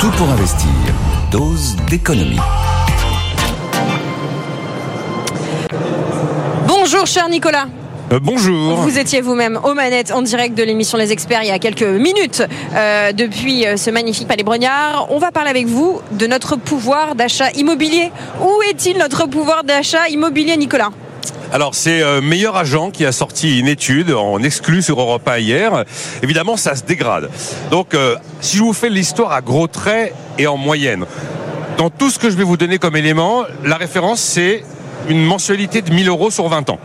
Tout pour investir. Dose d'économie. Bonjour cher Nicolas. Euh, bonjour. Vous étiez vous-même aux manettes en direct de l'émission Les Experts il y a quelques minutes euh, depuis euh, ce magnifique palais Brognard. On va parler avec vous de notre pouvoir d'achat immobilier. Où est-il notre pouvoir d'achat immobilier Nicolas? Alors c'est euh, Meilleur Agent qui a sorti une étude en exclu sur Europa hier. Évidemment, ça se dégrade. Donc, euh, si je vous fais l'histoire à gros traits et en moyenne, dans tout ce que je vais vous donner comme élément, la référence c'est une mensualité de 1000 euros sur 20 ans.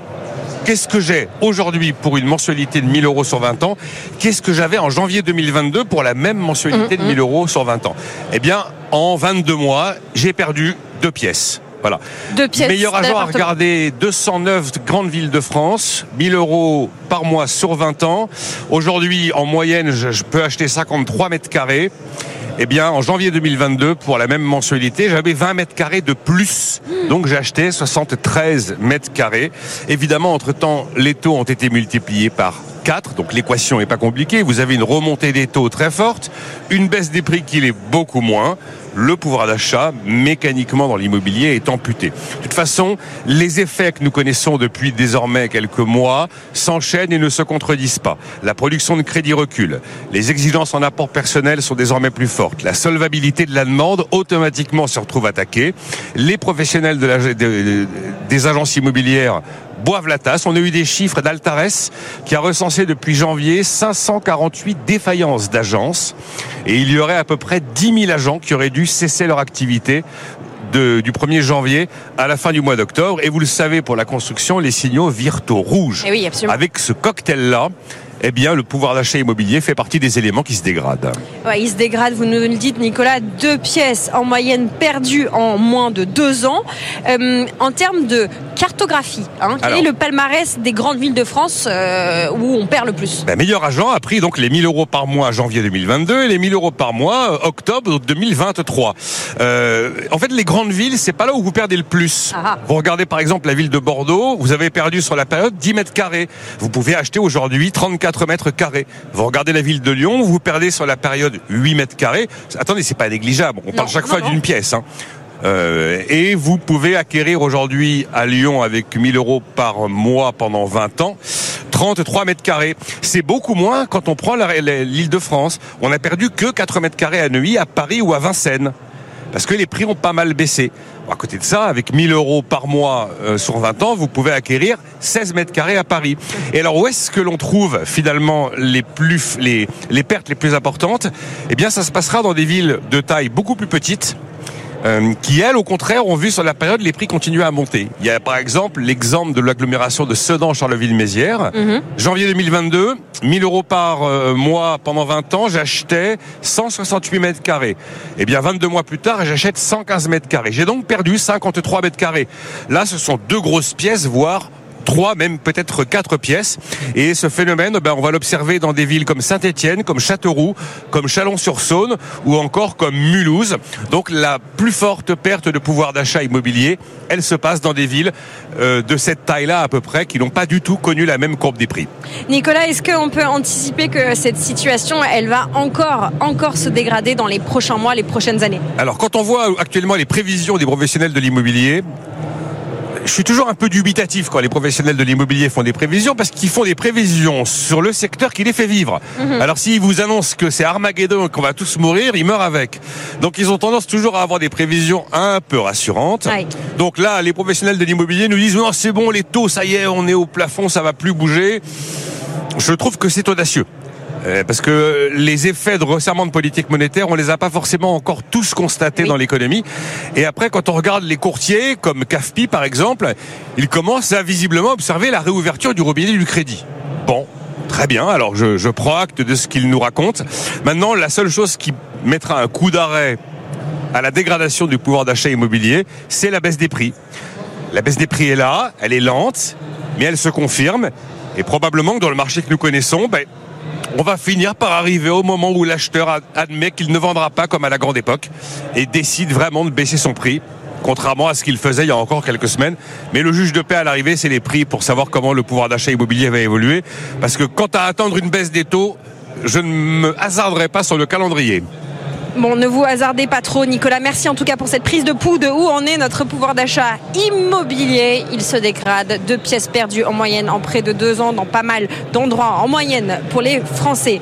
Qu'est-ce que j'ai aujourd'hui pour une mensualité de 1000 euros sur 20 ans? Qu'est-ce que j'avais en janvier 2022 pour la même mensualité de 1000 euros sur 20 ans? Eh bien, en 22 mois, j'ai perdu deux pièces. Voilà. Deux pièces Meilleur agent à regarder 209 grandes villes de France, 1000 euros par mois sur 20 ans. Aujourd'hui, en moyenne, je, je peux acheter 53 mètres carrés. Eh bien, en janvier 2022, pour la même mensualité, j'avais 20 mètres carrés de plus. Donc, j'ai acheté 73 mètres carrés. Évidemment, entre-temps, les taux ont été multipliés par 4, donc l'équation n'est pas compliquée. Vous avez une remontée des taux très forte, une baisse des prix qui l'est beaucoup moins. Le pouvoir d'achat, mécaniquement dans l'immobilier, est amputé. De toute façon, les effets que nous connaissons depuis désormais quelques mois s'enchaînent et ne se contredisent pas. La production de crédit recule. Les exigences en apport personnel sont désormais plus fortes. La solvabilité de la demande automatiquement se retrouve attaquée. Les professionnels des agences immobilières boivent la tasse. On a eu des chiffres d'Altares qui a recensé depuis janvier 548 défaillances d'agences et il y aurait à peu près 10 000 agents qui auraient dû cesser leur activité de- du 1er janvier à la fin du mois d'octobre. Et vous le savez, pour la construction, les signaux virent au rouge. Eh oui, absolument. Avec ce cocktail-là, eh bien, le pouvoir d'achat immobilier fait partie des éléments qui se dégradent. Ouais, il se dégrade, vous nous le dites Nicolas, deux pièces en moyenne perdues en moins de deux ans. Euh, en termes de cartographie, hein, quel Alors. est le palmarès des grandes villes de France euh, où on perd le plus Ben, meilleur agent a pris donc les 1000 euros par mois janvier 2022 et les 1000 euros par mois euh, octobre 2023. Euh, en fait, les grandes villes, c'est pas là où vous perdez le plus. Ah. Vous regardez par exemple la ville de Bordeaux, vous avez perdu sur la période 10 mètres carrés. Vous pouvez acheter aujourd'hui 34 mètres carrés. Vous regardez la ville de Lyon, vous perdez sur la période 8 mètres carrés. Attendez, c'est pas négligeable. On parle chaque non, fois d'une pièce. Hein. Euh, et vous pouvez acquérir aujourd'hui à Lyon avec 1000 euros par mois pendant 20 ans 33 mètres carrés. C'est beaucoup moins quand on prend l'île de France. On a perdu que 4 mètres carrés à Neuilly, à Paris ou à Vincennes. Parce que les prix ont pas mal baissé. À côté de ça, avec 1000 euros par mois euh, sur 20 ans, vous pouvez acquérir 16 mètres carrés à Paris. Et alors, où est-ce que l'on trouve finalement les, les pertes les plus importantes? Eh bien, ça se passera dans des villes de taille beaucoup plus petite, euh, qui elles, au contraire, ont vu sur la période les prix continuer à monter. Il y a par exemple l'exemple de l'agglomération de Sedan-Charleville-Mézières. Janvier 2022, 1000 euros par euh, mois pendant 20 ans, j'achetais 168 mètres carrés. Et bien 22 mois plus tard, j'achète 115 mètres carrés. J'ai donc perdu 53 mètres carrés. Là, ce sont deux grosses pièces, voire trois, même peut-être quatre pièces. Et ce phénomène, ben, on va l'observer dans des villes comme Saint-Étienne, comme Châteauroux, comme Chalon-sur-Saône ou encore comme Mulhouse. Donc la plus forte perte de pouvoir d'achat immobilier, elle se passe dans des villes euh, de cette taille-là à peu près, qui n'ont pas du tout connu la même courbe des prix. Nicolas, est-ce qu'on peut anticiper que cette situation, elle va encore, encore se dégrader dans les prochains mois, les prochaines années? Alors quand on voit actuellement les prévisions des professionnels de l'immobilier, je suis toujours un peu dubitatif quand les professionnels de l'immobilier font des prévisions parce qu'ils font des prévisions sur le secteur qui les fait vivre. Alors s'ils vous annoncent que c'est Armageddon et qu'on va tous mourir, ils meurent avec. Donc ils ont tendance toujours à avoir des prévisions un peu rassurantes. Donc là, les professionnels de l'immobilier nous disent non, c'est bon, les taux, ça y est, on est au plafond, ça va plus bouger. Je trouve que c'est audacieux. Euh, Parce que les effets de resserrement de politique monétaire, on les a pas forcément encore tous constatés Oui. dans l'économie. Et après, quand on regarde les courtiers, comme CAFPI par exemple, ils commencent à visiblement observer la réouverture du robinet du crédit. Bon, Très bien, alors je, je prends acte de ce qu'il nous raconte. Maintenant, la seule chose qui mettra un coup d'arrêt à la dégradation du pouvoir d'achat immobilier, c'est la baisse des prix. La baisse des prix est là, elle est lente, mais elle se confirme. Et probablement que dans le marché que nous connaissons, ben, on va finir par arriver au moment où l'acheteur admet qu'il ne vendra pas comme à la grande époque et décide vraiment de baisser son prix contrairement à ce qu'il faisait il y a encore quelques semaines. Mais le juge de paix à l'arrivée, c'est les prix pour savoir comment le pouvoir d'achat immobilier va évoluer. Parce que quant à attendre une baisse des taux, je ne me hasarderai pas sur le calendrier. Bon, ne vous hasardez pas trop, Nicolas. Merci en tout cas pour cette prise de pouls de où en est notre pouvoir d'achat immobilier. Il se dégrade. Deux pièces perdues en moyenne en près de deux ans dans pas mal d'endroits en moyenne pour les Français.